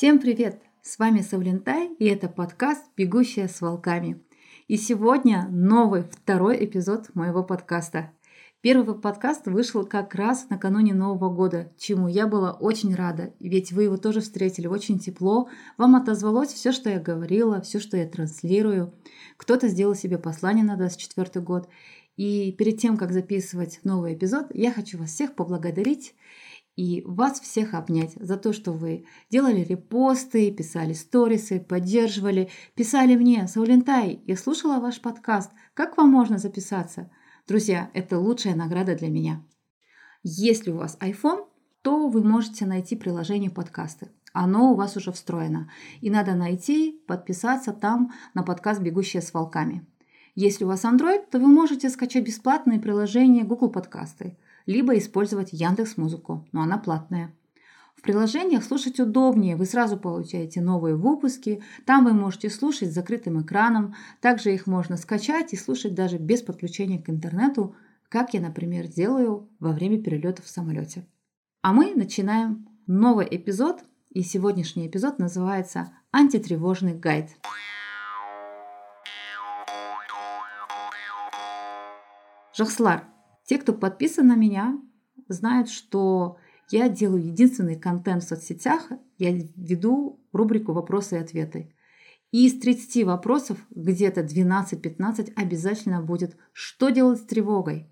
Всем привет! С вами Савлентай и это подкаст «Бегущая с волками». И сегодня новый, второй эпизод моего подкаста. Первый подкаст вышел как раз накануне Нового года, чему я была очень рада, ведь вы его тоже встретили очень тепло. Вам отозвалось все, что я говорила, все, что я транслирую. Кто-то сделал себе послание на 24 год. И перед тем, как записывать новый эпизод, я хочу вас всех поблагодарить и вас всех обнять за то, что вы делали репосты, писали сторисы, поддерживали, писали мне, Саулентай, я слушала ваш подкаст, как вам можно записаться? Друзья, это лучшая награда для меня. Если у вас iPhone, то вы можете найти приложение подкасты. Оно у вас уже встроено. И надо найти, подписаться там на подкаст «Бегущая с волками». Если у вас Android, то вы можете скачать бесплатное приложение Google Подкасты – либо использовать Яндекс Музыку, но она платная. В приложениях слушать удобнее, вы сразу получаете новые выпуски, там вы можете слушать с закрытым экраном, также их можно скачать и слушать даже без подключения к интернету, как я, например, делаю во время перелета в самолете. А мы начинаем новый эпизод, и сегодняшний эпизод называется «Антитревожный гайд». Жахслар, те, кто подписан на меня, знают, что я делаю единственный контент в соцсетях. Я веду рубрику «Вопросы и ответы». И из 30 вопросов где-то 12-15 обязательно будет «Что делать с тревогой?»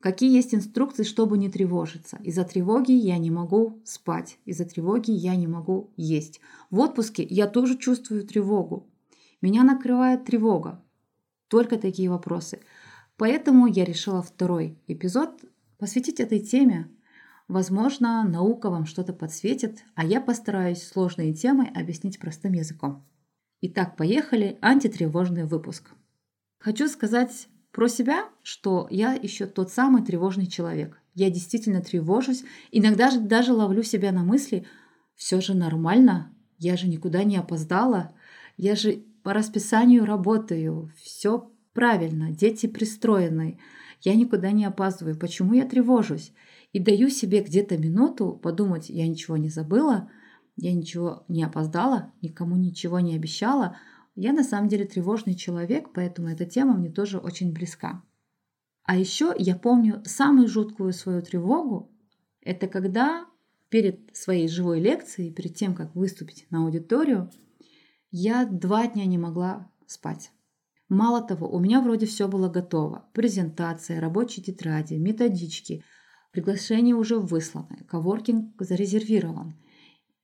Какие есть инструкции, чтобы не тревожиться? Из-за тревоги я не могу спать, из-за тревоги я не могу есть. В отпуске я тоже чувствую тревогу. Меня накрывает тревога. Только такие вопросы. Поэтому я решила второй эпизод посвятить этой теме. Возможно, наука вам что-то подсветит, а я постараюсь сложные темы объяснить простым языком. Итак, поехали. Антитревожный выпуск. Хочу сказать про себя, что я еще тот самый тревожный человек. Я действительно тревожусь, иногда же даже ловлю себя на мысли, все же нормально, я же никуда не опоздала, я же по расписанию работаю, все Правильно, дети пристроены. Я никуда не опаздываю. Почему я тревожусь? И даю себе где-то минуту подумать, я ничего не забыла, я ничего не опоздала, никому ничего не обещала. Я на самом деле тревожный человек, поэтому эта тема мне тоже очень близка. А еще я помню самую жуткую свою тревогу. Это когда перед своей живой лекцией, перед тем, как выступить на аудиторию, я два дня не могла спать. Мало того, у меня вроде все было готово. Презентация, рабочие тетради, методички. Приглашение уже выслано, коворкинг зарезервирован.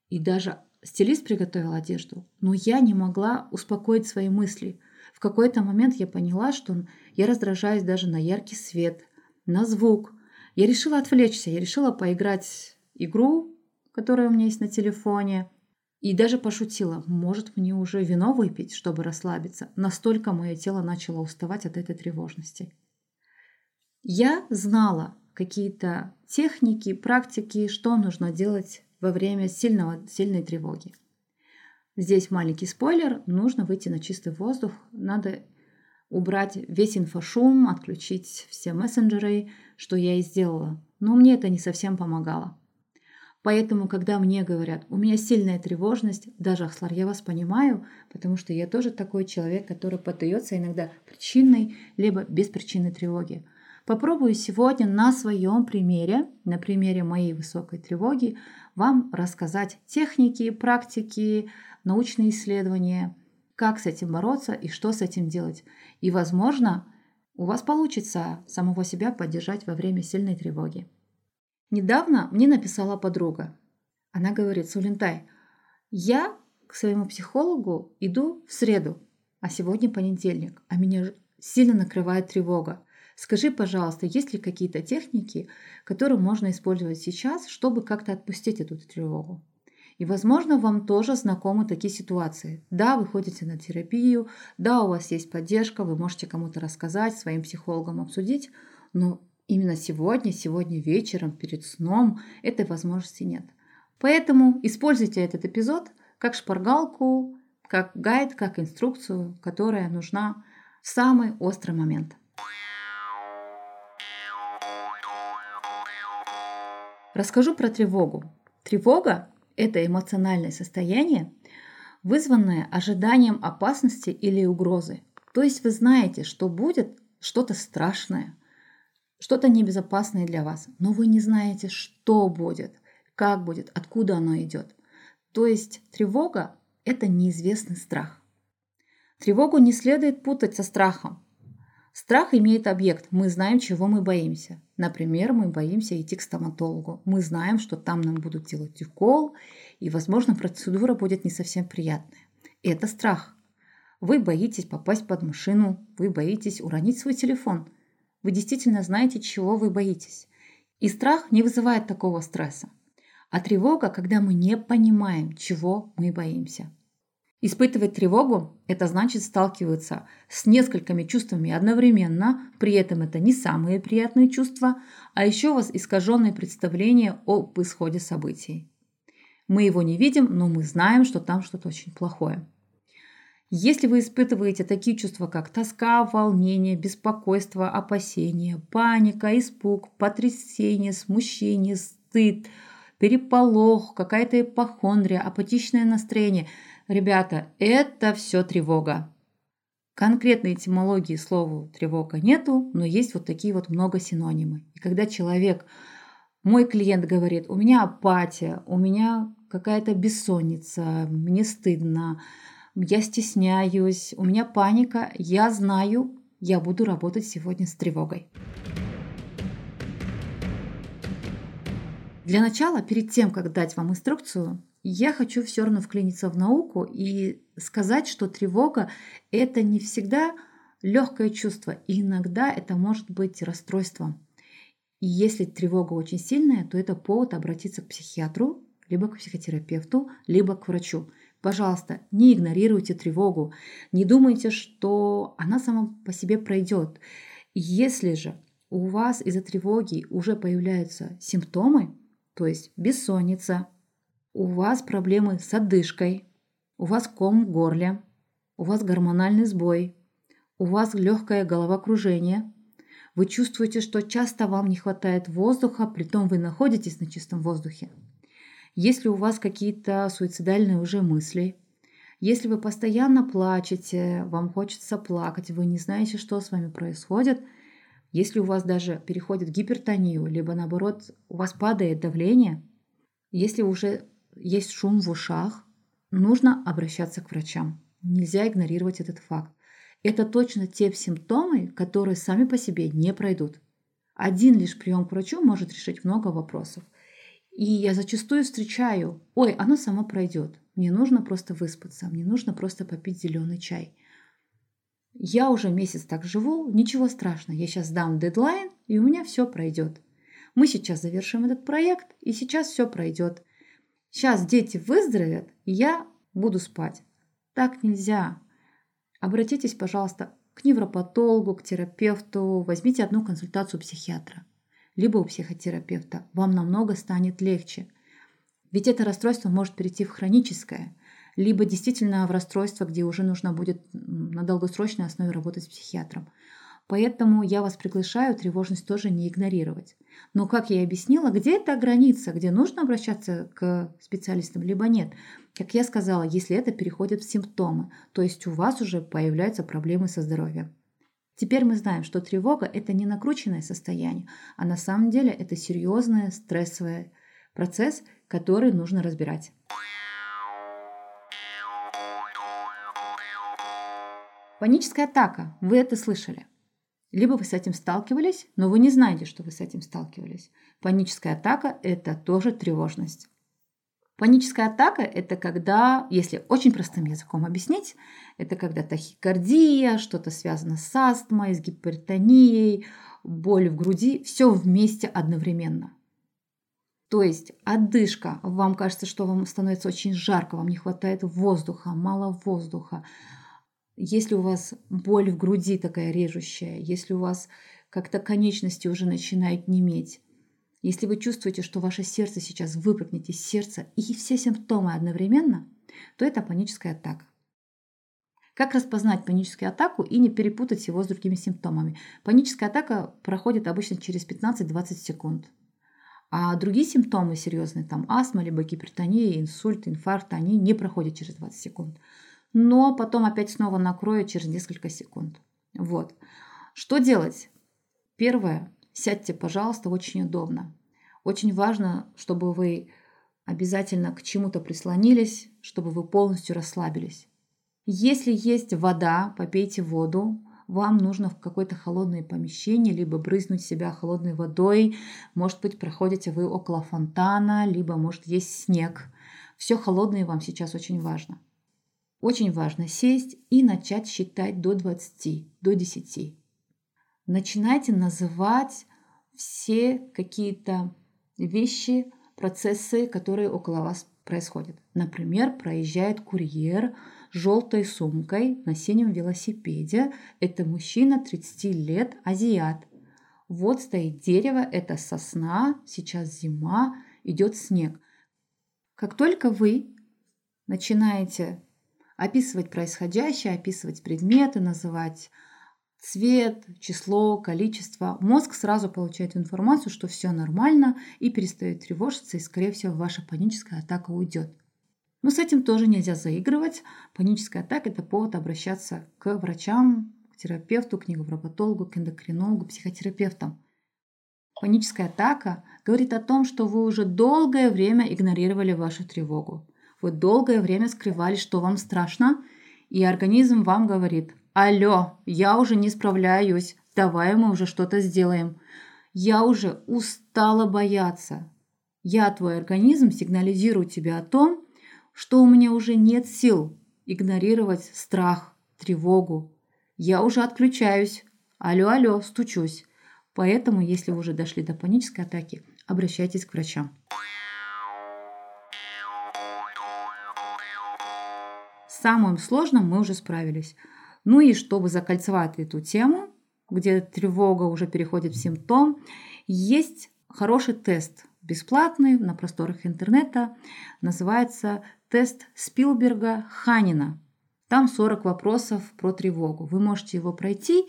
И даже стилист приготовил одежду. Но я не могла успокоить свои мысли. В какой-то момент я поняла, что я раздражаюсь даже на яркий свет, на звук. Я решила отвлечься, я решила поиграть игру, которая у меня есть на телефоне – и даже пошутила, может мне уже вино выпить, чтобы расслабиться. Настолько мое тело начало уставать от этой тревожности. Я знала какие-то техники, практики, что нужно делать во время сильного, сильной тревоги. Здесь маленький спойлер, нужно выйти на чистый воздух, надо убрать весь инфошум, отключить все мессенджеры, что я и сделала. Но мне это не совсем помогало. Поэтому, когда мне говорят, у меня сильная тревожность, даже Ахслар, я вас понимаю, потому что я тоже такой человек, который поддается иногда причинной либо беспричинной тревоге. Попробую сегодня на своем примере, на примере моей высокой тревоги, вам рассказать техники, практики, научные исследования, как с этим бороться и что с этим делать. И, возможно, у вас получится самого себя поддержать во время сильной тревоги. Недавно мне написала подруга. Она говорит, Сулинтай, я к своему психологу иду в среду, а сегодня понедельник, а меня сильно накрывает тревога. Скажи, пожалуйста, есть ли какие-то техники, которые можно использовать сейчас, чтобы как-то отпустить эту тревогу? И, возможно, вам тоже знакомы такие ситуации. Да, вы ходите на терапию, да, у вас есть поддержка, вы можете кому-то рассказать, своим психологам обсудить, но Именно сегодня, сегодня вечером, перед сном этой возможности нет. Поэтому используйте этот эпизод как шпаргалку, как гайд, как инструкцию, которая нужна в самый острый момент. Расскажу про тревогу. Тревога – это эмоциональное состояние, вызванное ожиданием опасности или угрозы. То есть вы знаете, что будет что-то страшное, что-то небезопасное для вас, но вы не знаете, что будет, как будет, откуда оно идет. То есть тревога – это неизвестный страх. Тревогу не следует путать со страхом. Страх имеет объект. Мы знаем, чего мы боимся. Например, мы боимся идти к стоматологу. Мы знаем, что там нам будут делать укол, и, возможно, процедура будет не совсем приятная. Это страх. Вы боитесь попасть под машину, вы боитесь уронить свой телефон. Вы действительно знаете, чего вы боитесь. И страх не вызывает такого стресса. А тревога, когда мы не понимаем, чего мы боимся. Испытывать тревогу – это значит сталкиваться с несколькими чувствами одновременно, при этом это не самые приятные чувства, а еще у вас искаженное представление об исходе событий. Мы его не видим, но мы знаем, что там что-то очень плохое. Если вы испытываете такие чувства, как тоска, волнение, беспокойство, опасение, паника, испуг, потрясение, смущение, стыд, переполох, какая-то ипохондрия, апатичное настроение – Ребята, это все тревога. Конкретной этимологии слову тревога нету, но есть вот такие вот много синонимы. И когда человек, мой клиент говорит, у меня апатия, у меня какая-то бессонница, мне стыдно, я стесняюсь, у меня паника, я знаю, я буду работать сегодня с тревогой. Для начала, перед тем, как дать вам инструкцию, я хочу все равно вклиниться в науку и сказать, что тревога – это не всегда легкое чувство, и иногда это может быть расстройством. И если тревога очень сильная, то это повод обратиться к психиатру, либо к психотерапевту, либо к врачу. Пожалуйста, не игнорируйте тревогу, не думайте, что она сама по себе пройдет. Если же у вас из-за тревоги уже появляются симптомы, то есть бессонница, у вас проблемы с одышкой, у вас ком в горле, у вас гормональный сбой, у вас легкое головокружение, вы чувствуете, что часто вам не хватает воздуха, при том вы находитесь на чистом воздухе. Если у вас какие-то суицидальные уже мысли, если вы постоянно плачете, вам хочется плакать, вы не знаете, что с вами происходит, если у вас даже переходит гипертонию, либо наоборот у вас падает давление, если уже есть шум в ушах, нужно обращаться к врачам. Нельзя игнорировать этот факт. Это точно те симптомы, которые сами по себе не пройдут. Один лишь прием к врачу может решить много вопросов. И я зачастую встречаю, ой, оно само пройдет. Мне нужно просто выспаться, мне нужно просто попить зеленый чай. Я уже месяц так живу, ничего страшного, я сейчас дам дедлайн, и у меня все пройдет. Мы сейчас завершим этот проект, и сейчас все пройдет. Сейчас дети выздоровят, и я буду спать. Так нельзя. Обратитесь, пожалуйста, к невропатологу, к терапевту, возьмите одну консультацию психиатра, либо у психотерапевта. Вам намного станет легче. Ведь это расстройство может перейти в хроническое, либо действительно в расстройство, где уже нужно будет на долгосрочной основе работать с психиатром. Поэтому я вас приглашаю тревожность тоже не игнорировать. Но, как я и объяснила, где эта граница, где нужно обращаться к специалистам, либо нет. Как я сказала, если это переходит в симптомы, то есть у вас уже появляются проблемы со здоровьем. Теперь мы знаем, что тревога – это не накрученное состояние, а на самом деле это серьезный стрессовый процесс, который нужно разбирать. Паническая атака. Вы это слышали. Либо вы с этим сталкивались, но вы не знаете, что вы с этим сталкивались. Паническая атака – это тоже тревожность. Паническая атака – это когда, если очень простым языком объяснить, это когда тахикардия, что-то связано с астмой, с гипертонией, боль в груди, все вместе одновременно. То есть одышка, вам кажется, что вам становится очень жарко, вам не хватает воздуха, мало воздуха, если у вас боль в груди такая режущая, если у вас как-то конечности уже начинают неметь, если вы чувствуете, что ваше сердце сейчас выпрыгнет из сердца и все симптомы одновременно, то это паническая атака. Как распознать паническую атаку и не перепутать его с другими симптомами? Паническая атака проходит обычно через 15-20 секунд. А другие симптомы серьезные, там астма, либо гипертония, инсульт, инфаркт, они не проходят через 20 секунд. Но потом опять снова накроют через несколько секунд. Вот. Что делать? Первое. Сядьте, пожалуйста, очень удобно. Очень важно, чтобы вы обязательно к чему-то прислонились, чтобы вы полностью расслабились. Если есть вода, попейте воду. Вам нужно в какое-то холодное помещение, либо брызнуть себя холодной водой. Может быть, проходите вы около фонтана, либо, может, есть снег. Все холодное вам сейчас очень важно. Очень важно сесть и начать считать до 20, до 10. Начинайте называть все какие-то вещи, процессы, которые около вас происходят. Например, проезжает курьер с желтой сумкой на синем велосипеде. Это мужчина 30 лет, азиат. Вот стоит дерево, это сосна, сейчас зима, идет снег. Как только вы начинаете описывать происходящее, описывать предметы, называть цвет, число, количество, мозг сразу получает информацию, что все нормально и перестает тревожиться, и, скорее всего, ваша паническая атака уйдет. Но с этим тоже нельзя заигрывать. Паническая атака – это повод обращаться к врачам, к терапевту, к невропатологу, к эндокринологу, психотерапевтам. Паническая атака говорит о том, что вы уже долгое время игнорировали вашу тревогу. Вы долгое время скрывали, что вам страшно, и организм вам говорит – Алло, я уже не справляюсь, давай мы уже что-то сделаем. Я уже устала бояться. Я, твой организм, сигнализирую тебе о том, что у меня уже нет сил игнорировать страх, тревогу. Я уже отключаюсь. Алло, алло, стучусь. Поэтому, если вы уже дошли до панической атаки, обращайтесь к врачам. Самым сложным мы уже справились. Ну и чтобы закольцевать эту тему, где тревога уже переходит в симптом, есть хороший тест, бесплатный на просторах интернета, называется тест Спилберга Ханина. Там 40 вопросов про тревогу. Вы можете его пройти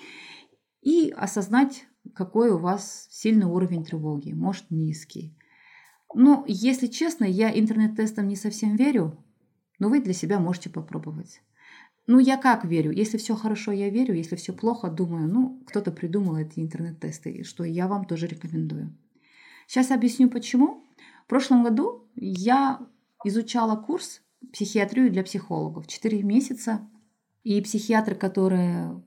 и осознать, какой у вас сильный уровень тревоги, может низкий. Ну, если честно, я интернет-тестам не совсем верю, но вы для себя можете попробовать. Ну, я как верю? Если все хорошо, я верю. Если все плохо, думаю, ну, кто-то придумал эти интернет-тесты, что я вам тоже рекомендую. Сейчас объясню, почему. В прошлом году я изучала курс психиатрию для психологов. Четыре месяца. И психиатр, который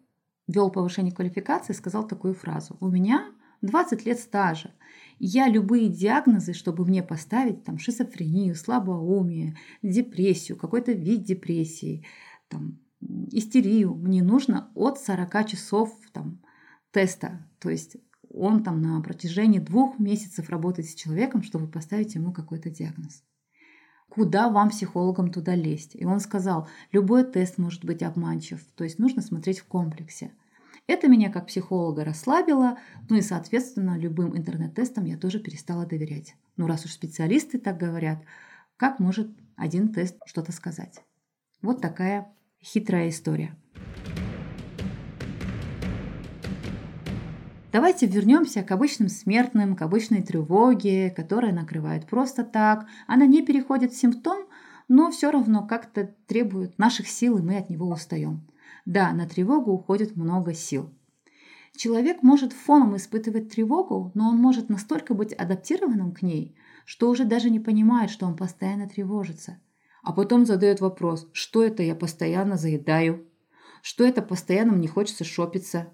вел повышение квалификации, сказал такую фразу. У меня 20 лет стажа. Я любые диагнозы, чтобы мне поставить там шизофрению, слабоумие, депрессию, какой-то вид депрессии, там, истерию, мне нужно от 40 часов там, теста. То есть он там на протяжении двух месяцев работает с человеком, чтобы поставить ему какой-то диагноз. Куда вам, психологам, туда лезть? И он сказал, любой тест может быть обманчив, то есть нужно смотреть в комплексе. Это меня как психолога расслабило, ну и, соответственно, любым интернет-тестам я тоже перестала доверять. Ну, раз уж специалисты так говорят, как может один тест что-то сказать? Вот такая хитрая история. Давайте вернемся к обычным смертным, к обычной тревоге, которая накрывает просто так. Она не переходит в симптом, но все равно как-то требует наших сил, и мы от него устаем. Да, на тревогу уходит много сил. Человек может фоном испытывать тревогу, но он может настолько быть адаптированным к ней, что уже даже не понимает, что он постоянно тревожится – а потом задает вопрос, что это я постоянно заедаю, что это постоянно мне хочется шопиться,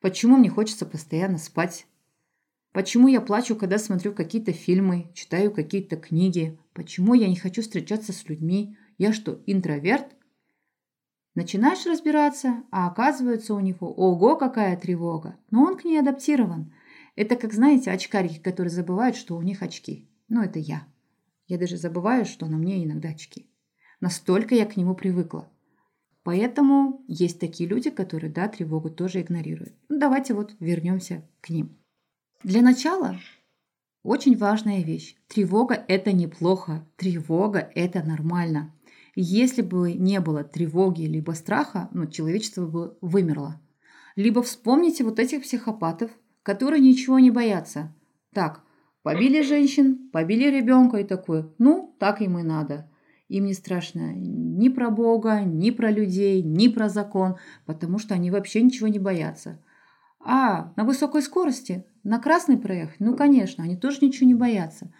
почему мне хочется постоянно спать, почему я плачу, когда смотрю какие-то фильмы, читаю какие-то книги, почему я не хочу встречаться с людьми, я что, интроверт? Начинаешь разбираться, а оказывается у него ого, какая тревога, но он к ней адаптирован. Это как, знаете, очкарики, которые забывают, что у них очки. Ну, это я. Я даже забываю, что на мне иногда очки. Настолько я к нему привыкла. Поэтому есть такие люди, которые, да, тревогу тоже игнорируют. Ну, давайте вот вернемся к ним. Для начала очень важная вещь. Тревога – это неплохо. Тревога – это нормально. Если бы не было тревоги либо страха, ну, человечество бы вымерло. Либо вспомните вот этих психопатов, которые ничего не боятся. Так, Побили женщин, побили ребенка и такое. Ну, так им и надо. Им не страшно ни про Бога, ни про людей, ни про закон, потому что они вообще ничего не боятся. А на высокой скорости, на красный проехать, ну, конечно, они тоже ничего не боятся.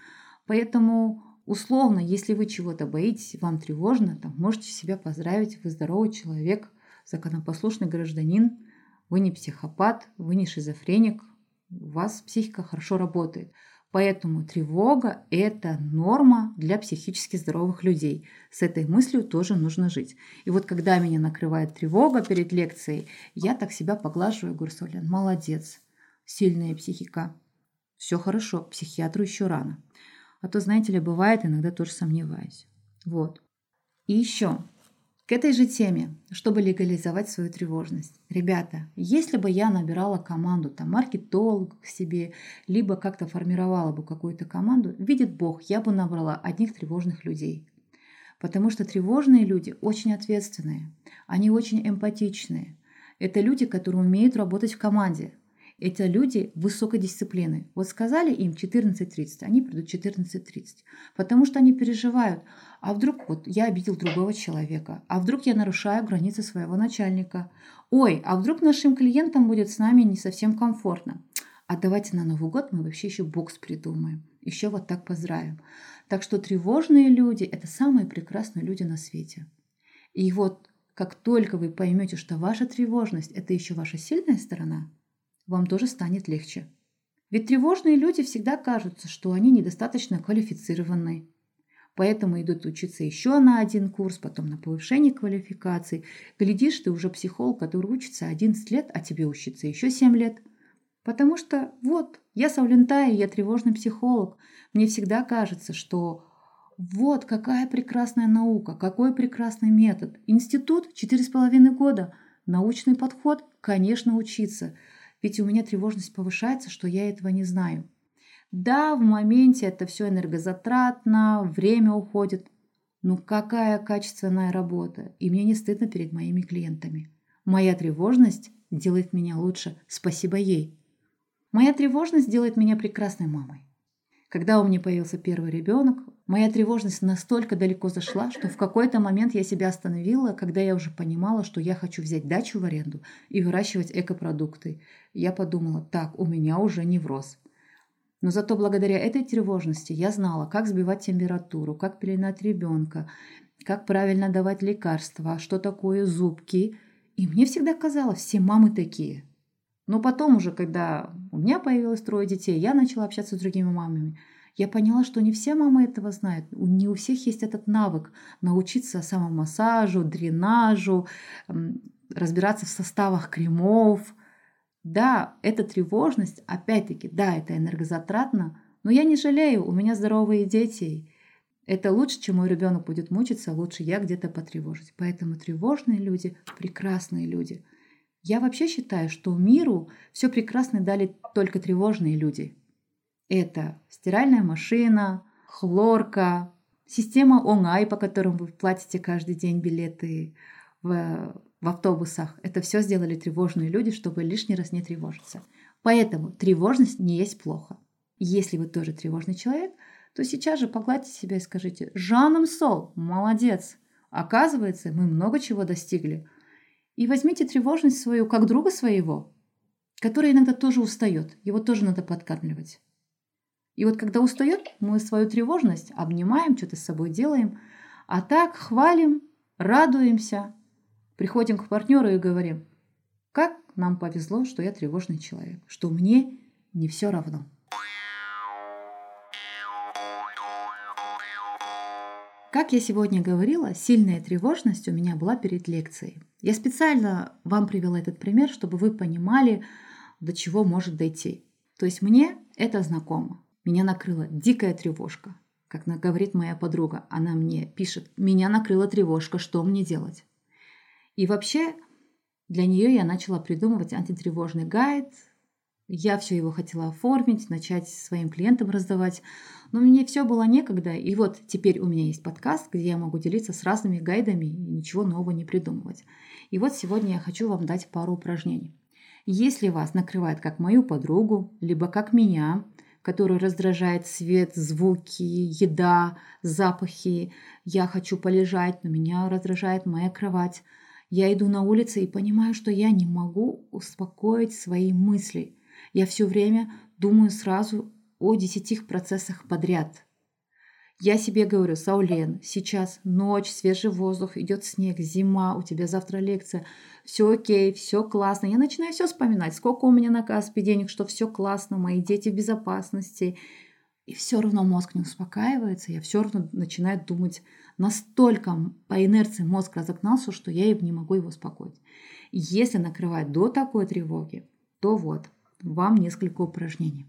Поэтому условно, если вы чего-то боитесь, вам тревожно, там, можете себя поздравить, вы здоровый человек, законопослушный гражданин, вы не психопат, вы не шизофреник, у вас психика хорошо работает. Поэтому тревога – это норма для психически здоровых людей. С этой мыслью тоже нужно жить. И вот когда меня накрывает тревога перед лекцией, я так себя поглаживаю, говорю, Солян, молодец, сильная психика. Все хорошо, психиатру еще рано. А то, знаете ли, бывает, иногда тоже сомневаюсь. Вот. И еще, к этой же теме, чтобы легализовать свою тревожность. Ребята, если бы я набирала команду, там, маркетолог к себе, либо как-то формировала бы какую-то команду, видит Бог, я бы набрала одних тревожных людей. Потому что тревожные люди очень ответственные, они очень эмпатичные. Это люди, которые умеют работать в команде, это люди высокой дисциплины. Вот сказали им 14.30, они придут 14.30, потому что они переживают. А вдруг вот я обидел другого человека? А вдруг я нарушаю границы своего начальника? Ой, а вдруг нашим клиентам будет с нами не совсем комфортно? А давайте на Новый год мы вообще еще бокс придумаем. Еще вот так поздравим. Так что тревожные люди – это самые прекрасные люди на свете. И вот как только вы поймете, что ваша тревожность – это еще ваша сильная сторона – вам тоже станет легче. Ведь тревожные люди всегда кажутся, что они недостаточно квалифицированы. Поэтому идут учиться еще на один курс, потом на повышение квалификации. Глядишь, ты уже психолог, который учится 11 лет, а тебе учиться еще 7 лет. Потому что вот, я Савлентая, я тревожный психолог. Мне всегда кажется, что вот какая прекрасная наука, какой прекрасный метод. Институт 4,5 года, научный подход, конечно, учиться – ведь у меня тревожность повышается, что я этого не знаю. Да, в моменте это все энергозатратно, время уходит. Но какая качественная работа. И мне не стыдно перед моими клиентами. Моя тревожность делает меня лучше. Спасибо ей. Моя тревожность делает меня прекрасной мамой. Когда у меня появился первый ребенок, моя тревожность настолько далеко зашла, что в какой-то момент я себя остановила, когда я уже понимала, что я хочу взять дачу в аренду и выращивать экопродукты. Я подумала, так, у меня уже невроз. Но зато благодаря этой тревожности я знала, как сбивать температуру, как пеленать ребенка, как правильно давать лекарства, что такое зубки. И мне всегда казалось, все мамы такие – но потом уже, когда у меня появилось трое детей, я начала общаться с другими мамами. Я поняла, что не все мамы этого знают. Не у всех есть этот навык научиться самомассажу, дренажу, разбираться в составах кремов. Да, это тревожность, опять-таки, да, это энергозатратно, но я не жалею, у меня здоровые дети. Это лучше, чем мой ребенок будет мучиться, лучше я где-то потревожить. Поэтому тревожные люди – прекрасные люди – я вообще считаю, что миру все прекрасно дали только тревожные люди. Это стиральная машина, хлорка, система ОНАЙ, по которым вы платите каждый день билеты в, в автобусах. Это все сделали тревожные люди, чтобы лишний раз не тревожиться. Поэтому тревожность не есть плохо. Если вы тоже тревожный человек, то сейчас же погладьте себя и скажите «Жаном Сол, молодец!» Оказывается, мы много чего достигли – и возьмите тревожность свою как друга своего, который иногда тоже устает. Его тоже надо подкармливать. И вот когда устает, мы свою тревожность обнимаем, что-то с собой делаем, а так хвалим, радуемся, приходим к партнеру и говорим, как нам повезло, что я тревожный человек, что мне не все равно. Как я сегодня говорила, сильная тревожность у меня была перед лекцией. Я специально вам привела этот пример, чтобы вы понимали, до чего может дойти. То есть мне это знакомо. Меня накрыла дикая тревожка. Как говорит моя подруга, она мне пишет, меня накрыла тревожка, что мне делать? И вообще для нее я начала придумывать антитревожный гайд, я все его хотела оформить, начать своим клиентам раздавать, но мне все было некогда. И вот теперь у меня есть подкаст, где я могу делиться с разными гайдами и ничего нового не придумывать. И вот сегодня я хочу вам дать пару упражнений. Если вас накрывает как мою подругу, либо как меня, который раздражает свет, звуки, еда, запахи. Я хочу полежать, но меня раздражает моя кровать. Я иду на улицу и понимаю, что я не могу успокоить свои мысли. Я все время думаю сразу о десяти процессах подряд. Я себе говорю, Саулен, сейчас ночь, свежий воздух, идет снег, зима, у тебя завтра лекция, все окей, все классно. Я начинаю все вспоминать, сколько у меня на Каспе денег, что все классно, мои дети в безопасности. И все равно мозг не успокаивается, я все равно начинаю думать. Настолько по инерции мозг разогнался, что я не могу его успокоить. Если накрывать до такой тревоги, то вот, вам несколько упражнений.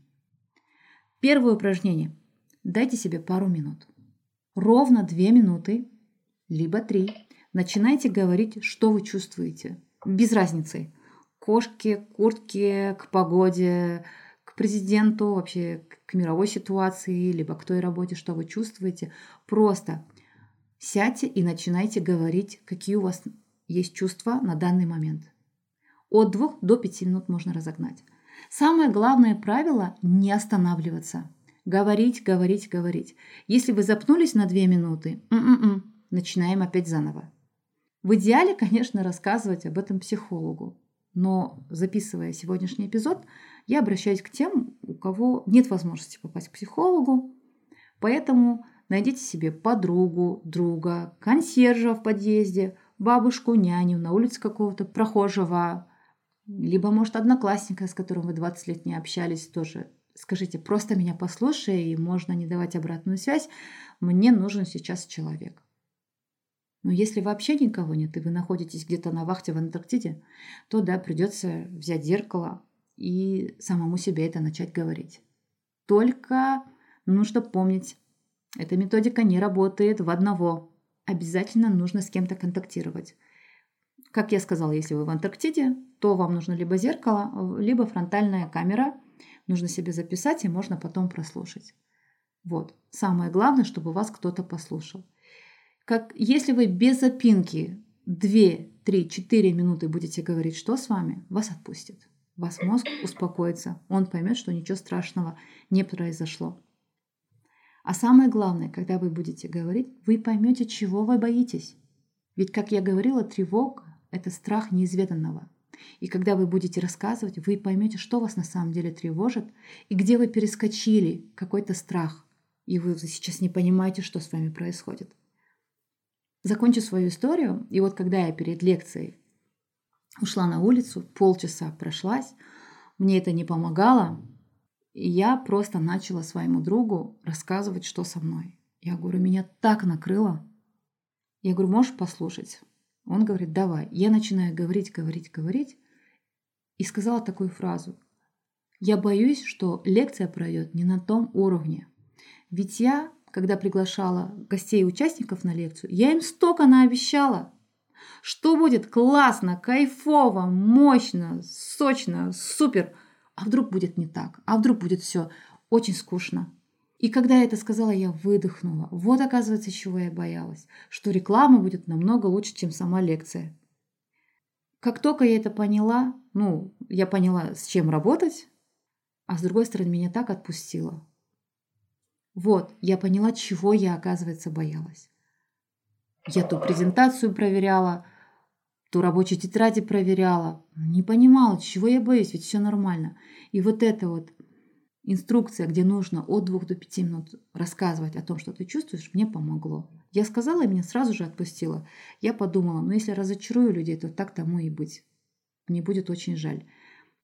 Первое упражнение – Дайте себе пару минут. Ровно две минуты, либо три. Начинайте говорить, что вы чувствуете. Без разницы. Кошке, куртке, к погоде, к президенту, вообще к мировой ситуации, либо к той работе, что вы чувствуете. Просто сядьте и начинайте говорить, какие у вас есть чувства на данный момент. От двух до пяти минут можно разогнать. Самое главное правило – не останавливаться – Говорить, говорить, говорить. Если вы запнулись на две минуты, м-м-м, начинаем опять заново. В идеале, конечно, рассказывать об этом психологу. Но записывая сегодняшний эпизод, я обращаюсь к тем, у кого нет возможности попасть к психологу. Поэтому найдите себе подругу, друга, консьержа в подъезде, бабушку, няню на улице какого-то прохожего, либо, может, одноклассника, с которым вы 20 лет не общались, тоже скажите, просто меня послушай, и можно не давать обратную связь, мне нужен сейчас человек. Но если вообще никого нет, и вы находитесь где-то на вахте в Антарктиде, то да, придется взять зеркало и самому себе это начать говорить. Только нужно помнить, эта методика не работает в одного. Обязательно нужно с кем-то контактировать. Как я сказала, если вы в Антарктиде, то вам нужно либо зеркало, либо фронтальная камера – нужно себе записать и можно потом прослушать. Вот. Самое главное, чтобы вас кто-то послушал. Как если вы без запинки 2, 3, 4 минуты будете говорить, что с вами, вас отпустит. Вас мозг успокоится. Он поймет, что ничего страшного не произошло. А самое главное, когда вы будете говорить, вы поймете, чего вы боитесь. Ведь, как я говорила, тревога – это страх неизведанного. И когда вы будете рассказывать, вы поймете, что вас на самом деле тревожит и где вы перескочили какой-то страх, и вы сейчас не понимаете, что с вами происходит. Закончу свою историю, и вот когда я перед лекцией ушла на улицу, полчаса прошлась, мне это не помогало, и я просто начала своему другу рассказывать, что со мной. Я говорю, меня так накрыло. Я говорю, можешь послушать? Он говорит, давай. Я начинаю говорить, говорить, говорить. И сказала такую фразу. Я боюсь, что лекция пройдет не на том уровне. Ведь я, когда приглашала гостей и участников на лекцию, я им столько наобещала, что будет классно, кайфово, мощно, сочно, супер. А вдруг будет не так? А вдруг будет все очень скучно? И когда я это сказала, я выдохнула. Вот оказывается, чего я боялась. Что реклама будет намного лучше, чем сама лекция. Как только я это поняла, ну, я поняла, с чем работать, а с другой стороны, меня так отпустило. Вот, я поняла, чего я, оказывается, боялась. Я ту презентацию проверяла, ту рабочую тетради проверяла. Не понимала, чего я боюсь, ведь все нормально. И вот это вот инструкция, где нужно от двух до пяти минут рассказывать о том, что ты чувствуешь, мне помогло. Я сказала, и меня сразу же отпустила. Я подумала, ну если разочарую людей, то так тому и быть. Мне будет очень жаль.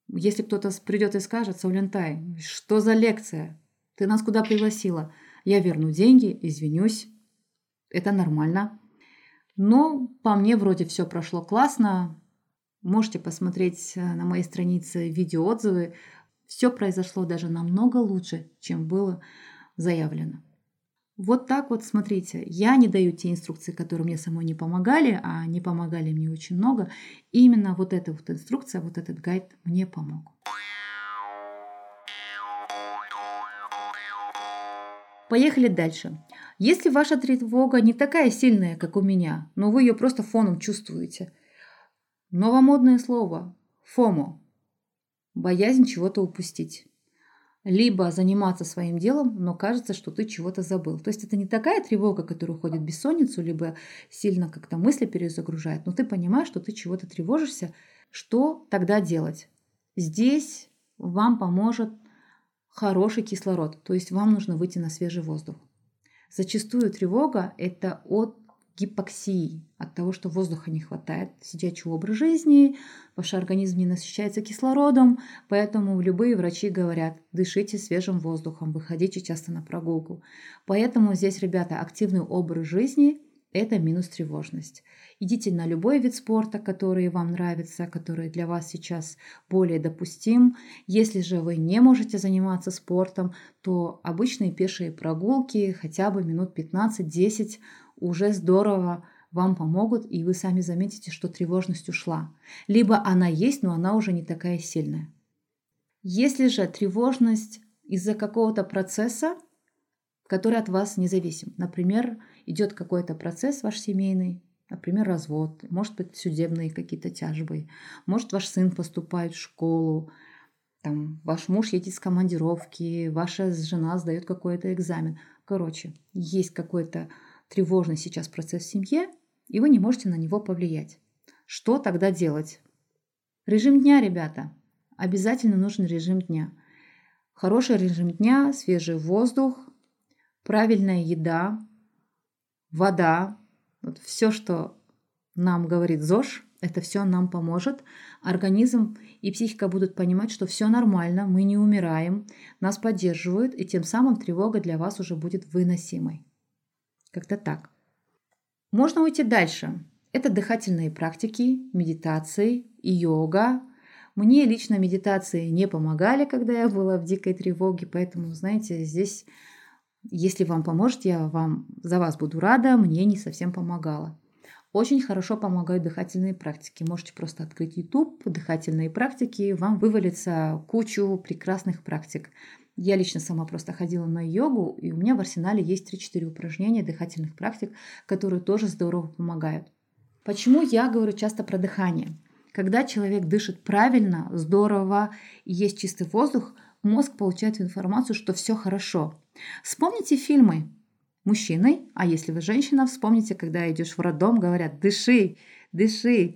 Если кто-то придет и скажет, Саулентай, что за лекция? Ты нас куда пригласила? Я верну деньги, извинюсь. Это нормально. Но по мне вроде все прошло классно. Можете посмотреть э, на моей странице видеоотзывы все произошло даже намного лучше, чем было заявлено. Вот так вот, смотрите, я не даю те инструкции, которые мне самой не помогали, а не помогали мне очень много. И именно вот эта вот инструкция, вот этот гайд мне помог. Поехали дальше. Если ваша тревога не такая сильная, как у меня, но вы ее просто фоном чувствуете, новомодное слово – ФОМО боязнь чего-то упустить. либо заниматься своим делом, но кажется, что ты чего-то забыл. То есть это не такая тревога, которая уходит в бессонницу, либо сильно как-то мысли перезагружает, но ты понимаешь, что ты чего-то тревожишься. Что тогда делать? Здесь вам поможет хороший кислород, то есть вам нужно выйти на свежий воздух. Зачастую тревога – это от гипоксии, от того, что воздуха не хватает, сидячий образ жизни, ваш организм не насыщается кислородом, поэтому любые врачи говорят, дышите свежим воздухом, выходите часто на прогулку. Поэтому здесь, ребята, активный образ жизни – это минус тревожность. Идите на любой вид спорта, который вам нравится, который для вас сейчас более допустим. Если же вы не можете заниматься спортом, то обычные пешие прогулки, хотя бы минут 15-10, уже здорово вам помогут, и вы сами заметите, что тревожность ушла. Либо она есть, но она уже не такая сильная. Если же тревожность из-за какого-то процесса, который от вас независим, например, идет какой-то процесс ваш семейный, например, развод, может быть, судебные какие-то тяжбы, может, ваш сын поступает в школу, там, ваш муж едет с командировки, ваша жена сдает какой-то экзамен. Короче, есть какой-то тревожный сейчас процесс в семье, и вы не можете на него повлиять. Что тогда делать? Режим дня, ребята. Обязательно нужен режим дня. Хороший режим дня, свежий воздух, правильная еда, вода. Вот все, что нам говорит ЗОЖ, это все нам поможет. Организм и психика будут понимать, что все нормально, мы не умираем, нас поддерживают, и тем самым тревога для вас уже будет выносимой. Как-то так. Можно уйти дальше. Это дыхательные практики, медитации, йога. Мне лично медитации не помогали, когда я была в дикой тревоге, поэтому, знаете, здесь, если вам поможет, я вам за вас буду рада, мне не совсем помогало. Очень хорошо помогают дыхательные практики. Можете просто открыть YouTube, дыхательные практики, вам вывалится кучу прекрасных практик. Я лично сама просто ходила на йогу, и у меня в арсенале есть 3-4 упражнения дыхательных практик, которые тоже здорово помогают. Почему я говорю часто про дыхание? Когда человек дышит правильно, здорово, и есть чистый воздух, мозг получает информацию, что все хорошо. Вспомните фильмы мужчиной, а если вы женщина, вспомните, когда идешь в роддом, говорят «дыши, дыши».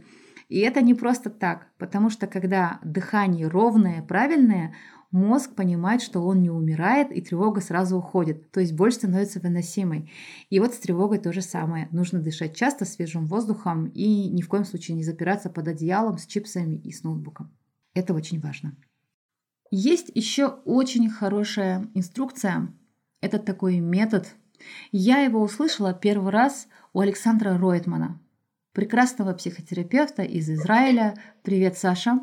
И это не просто так, потому что когда дыхание ровное, правильное, мозг понимает, что он не умирает, и тревога сразу уходит. То есть боль становится выносимой. И вот с тревогой то же самое. Нужно дышать часто свежим воздухом и ни в коем случае не запираться под одеялом с чипсами и с ноутбуком. Это очень важно. Есть еще очень хорошая инструкция. Это такой метод. Я его услышала первый раз у Александра Ройтмана, прекрасного психотерапевта из Израиля. Привет, Саша.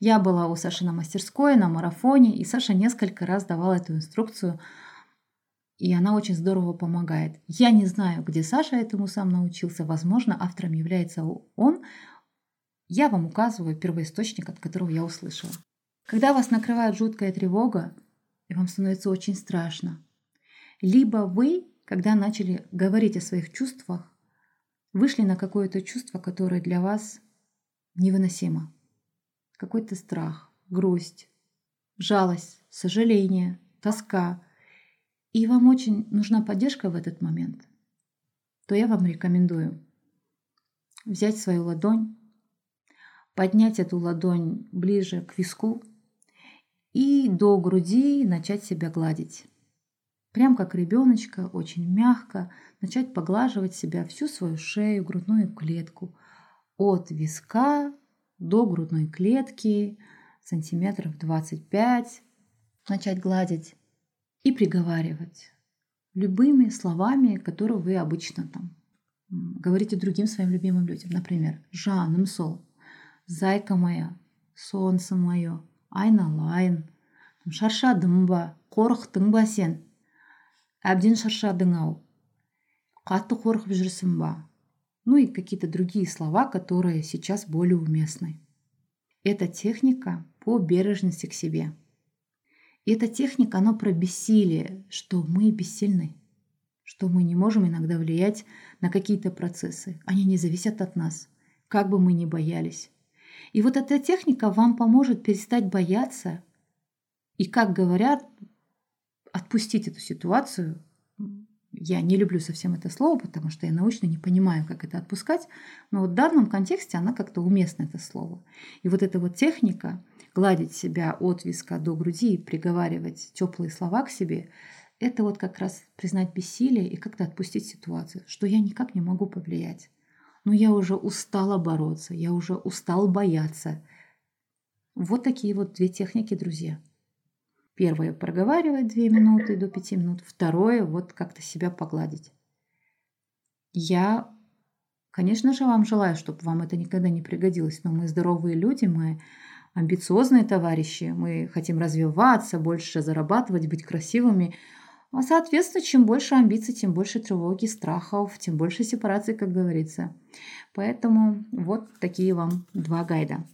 Я была у Саши на мастерской, на марафоне, и Саша несколько раз давала эту инструкцию, и она очень здорово помогает. Я не знаю, где Саша этому сам научился. Возможно, автором является он. Я вам указываю первоисточник, от которого я услышала. Когда вас накрывает жуткая тревога, и вам становится очень страшно, либо вы, когда начали говорить о своих чувствах, вышли на какое-то чувство, которое для вас невыносимо какой-то страх, грусть, жалость, сожаление, тоска, и вам очень нужна поддержка в этот момент, то я вам рекомендую взять свою ладонь, поднять эту ладонь ближе к виску и до груди начать себя гладить. Прям как ребеночка, очень мягко начать поглаживать себя всю свою шею, грудную клетку от виска до грудной клетки, сантиметров 25, начать гладить и приговаривать любыми словами, которые вы обычно там говорите другим своим любимым людям. Например, Жаным сол, зайка моя, солнце мое, айналайын, шаршадым ба, қорықтың ба сен? Әбден шаршадың ау. Қатты қорқып жүрсің? Ну и какие-то другие слова, которые сейчас более уместны. Это техника по бережности к себе. И эта техника, она про бессилие, что мы бессильны, что мы не можем иногда влиять на какие-то процессы. Они не зависят от нас, как бы мы ни боялись. И вот эта техника вам поможет перестать бояться И как говорят, отпустить эту ситуацию. Я не люблю совсем это слово, потому что я научно не понимаю, как это отпускать, но вот в данном контексте она как-то уместна, это слово. И вот эта вот техника гладить себя от виска до груди и приговаривать теплые слова к себе, это вот как раз признать бессилие и как-то отпустить ситуацию, что я никак не могу повлиять. Но я уже устала бороться, я уже устал бояться. Вот такие вот две техники, друзья. Первое – проговаривать две минуты до пяти минут. Второе – вот как-то себя погладить. Я, конечно же, вам желаю, чтобы вам это никогда не пригодилось, но мы здоровые люди, мы амбициозные товарищи, мы хотим развиваться, больше зарабатывать, быть красивыми. А соответственно, чем больше амбиций, тем больше тревоги, страхов, тем больше сепарации, как говорится. Поэтому вот такие вам два гайда.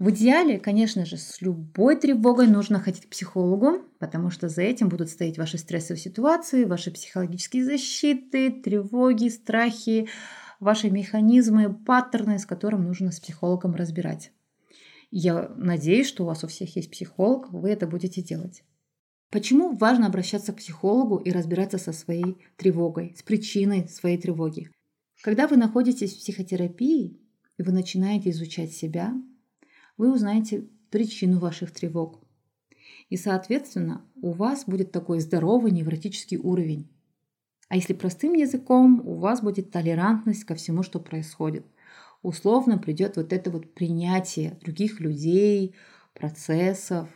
В идеале, конечно же, с любой тревогой нужно ходить к психологу, потому что за этим будут стоять ваши стрессовые ситуации, ваши психологические защиты, тревоги, страхи, ваши механизмы, паттерны, с которым нужно с психологом разбирать. Я надеюсь, что у вас у всех есть психолог, вы это будете делать. Почему важно обращаться к психологу и разбираться со своей тревогой, с причиной своей тревоги? Когда вы находитесь в психотерапии, и вы начинаете изучать себя, вы узнаете причину ваших тревог. И, соответственно, у вас будет такой здоровый невротический уровень. А если простым языком, у вас будет толерантность ко всему, что происходит. Условно придет вот это вот принятие других людей, процессов.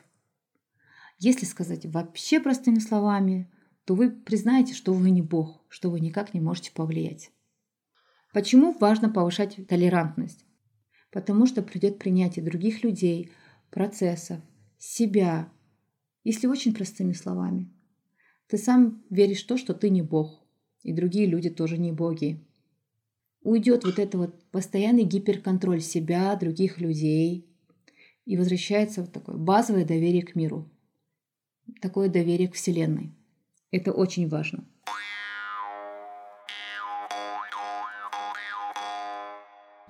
Если сказать вообще простыми словами, то вы признаете, что вы не Бог, что вы никак не можете повлиять. Почему важно повышать толерантность? Потому что придет принятие других людей, процессов, себя. Если очень простыми словами. Ты сам веришь в то, что ты не Бог, и другие люди тоже не боги. Уйдет вот это вот постоянный гиперконтроль себя, других людей, и возвращается вот такое базовое доверие к миру, такое доверие к Вселенной. Это очень важно.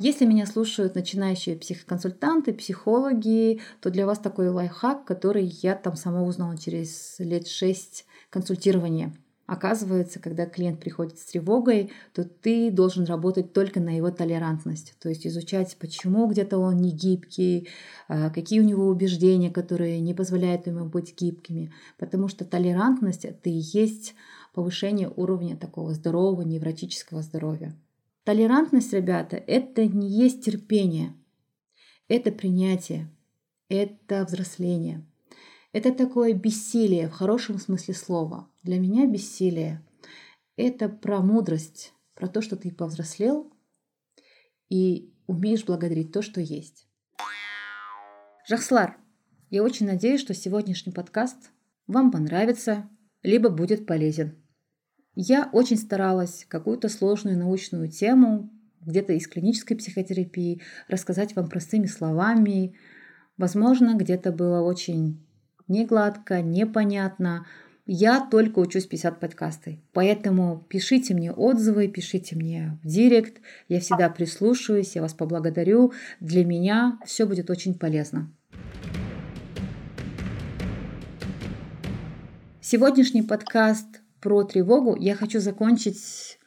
Если меня слушают начинающие психоконсультанты, психологи, то для вас такой лайфхак, который я там сама узнала через лет шесть консультирования. Оказывается, когда клиент приходит с тревогой, то ты должен работать только на его толерантность, то есть изучать, почему где-то он не гибкий, а, какие у него убеждения, которые не позволяют ему быть гибкими, потому что толерантность это и есть повышение уровня такого здорового невротического здоровья. Толерантность, ребята, это не есть терпение, это принятие, это взросление. Это такое бессилие в хорошем смысле слова. Для меня бессилие – это про мудрость, про то, что ты повзрослел и умеешь благодарить то, что есть. Жахслар, я очень надеюсь, что сегодняшний подкаст вам понравится, либо будет полезен. Я очень старалась какую-то сложную научную тему, где-то из клинической психотерапии, рассказать вам простыми словами. Возможно, где-то было очень негладко, непонятно. Я только учусь 50 подкасты, поэтому пишите мне отзывы, пишите мне в директ. Я всегда прислушаюсь, я вас поблагодарю. Для меня все будет очень полезно. Сегодняшний подкаст про тревогу я хочу закончить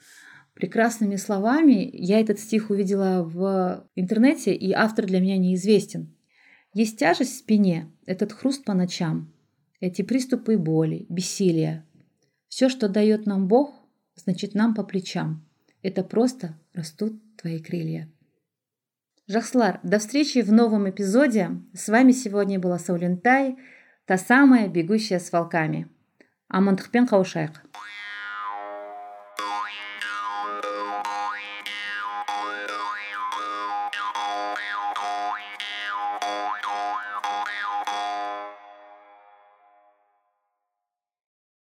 прекрасными словами. Я этот стих увидела в интернете, и автор для меня неизвестен. Есть тяжесть в спине, этот хруст по ночам, эти приступы боли, бессилия. Все, что дает нам Бог, значит нам по плечам. Это просто растут твои крылья. Жахслар, до встречи в новом эпизоде. С вами сегодня была Саулинтай, та самая бегущая с волками. Амандықпен қауышайық.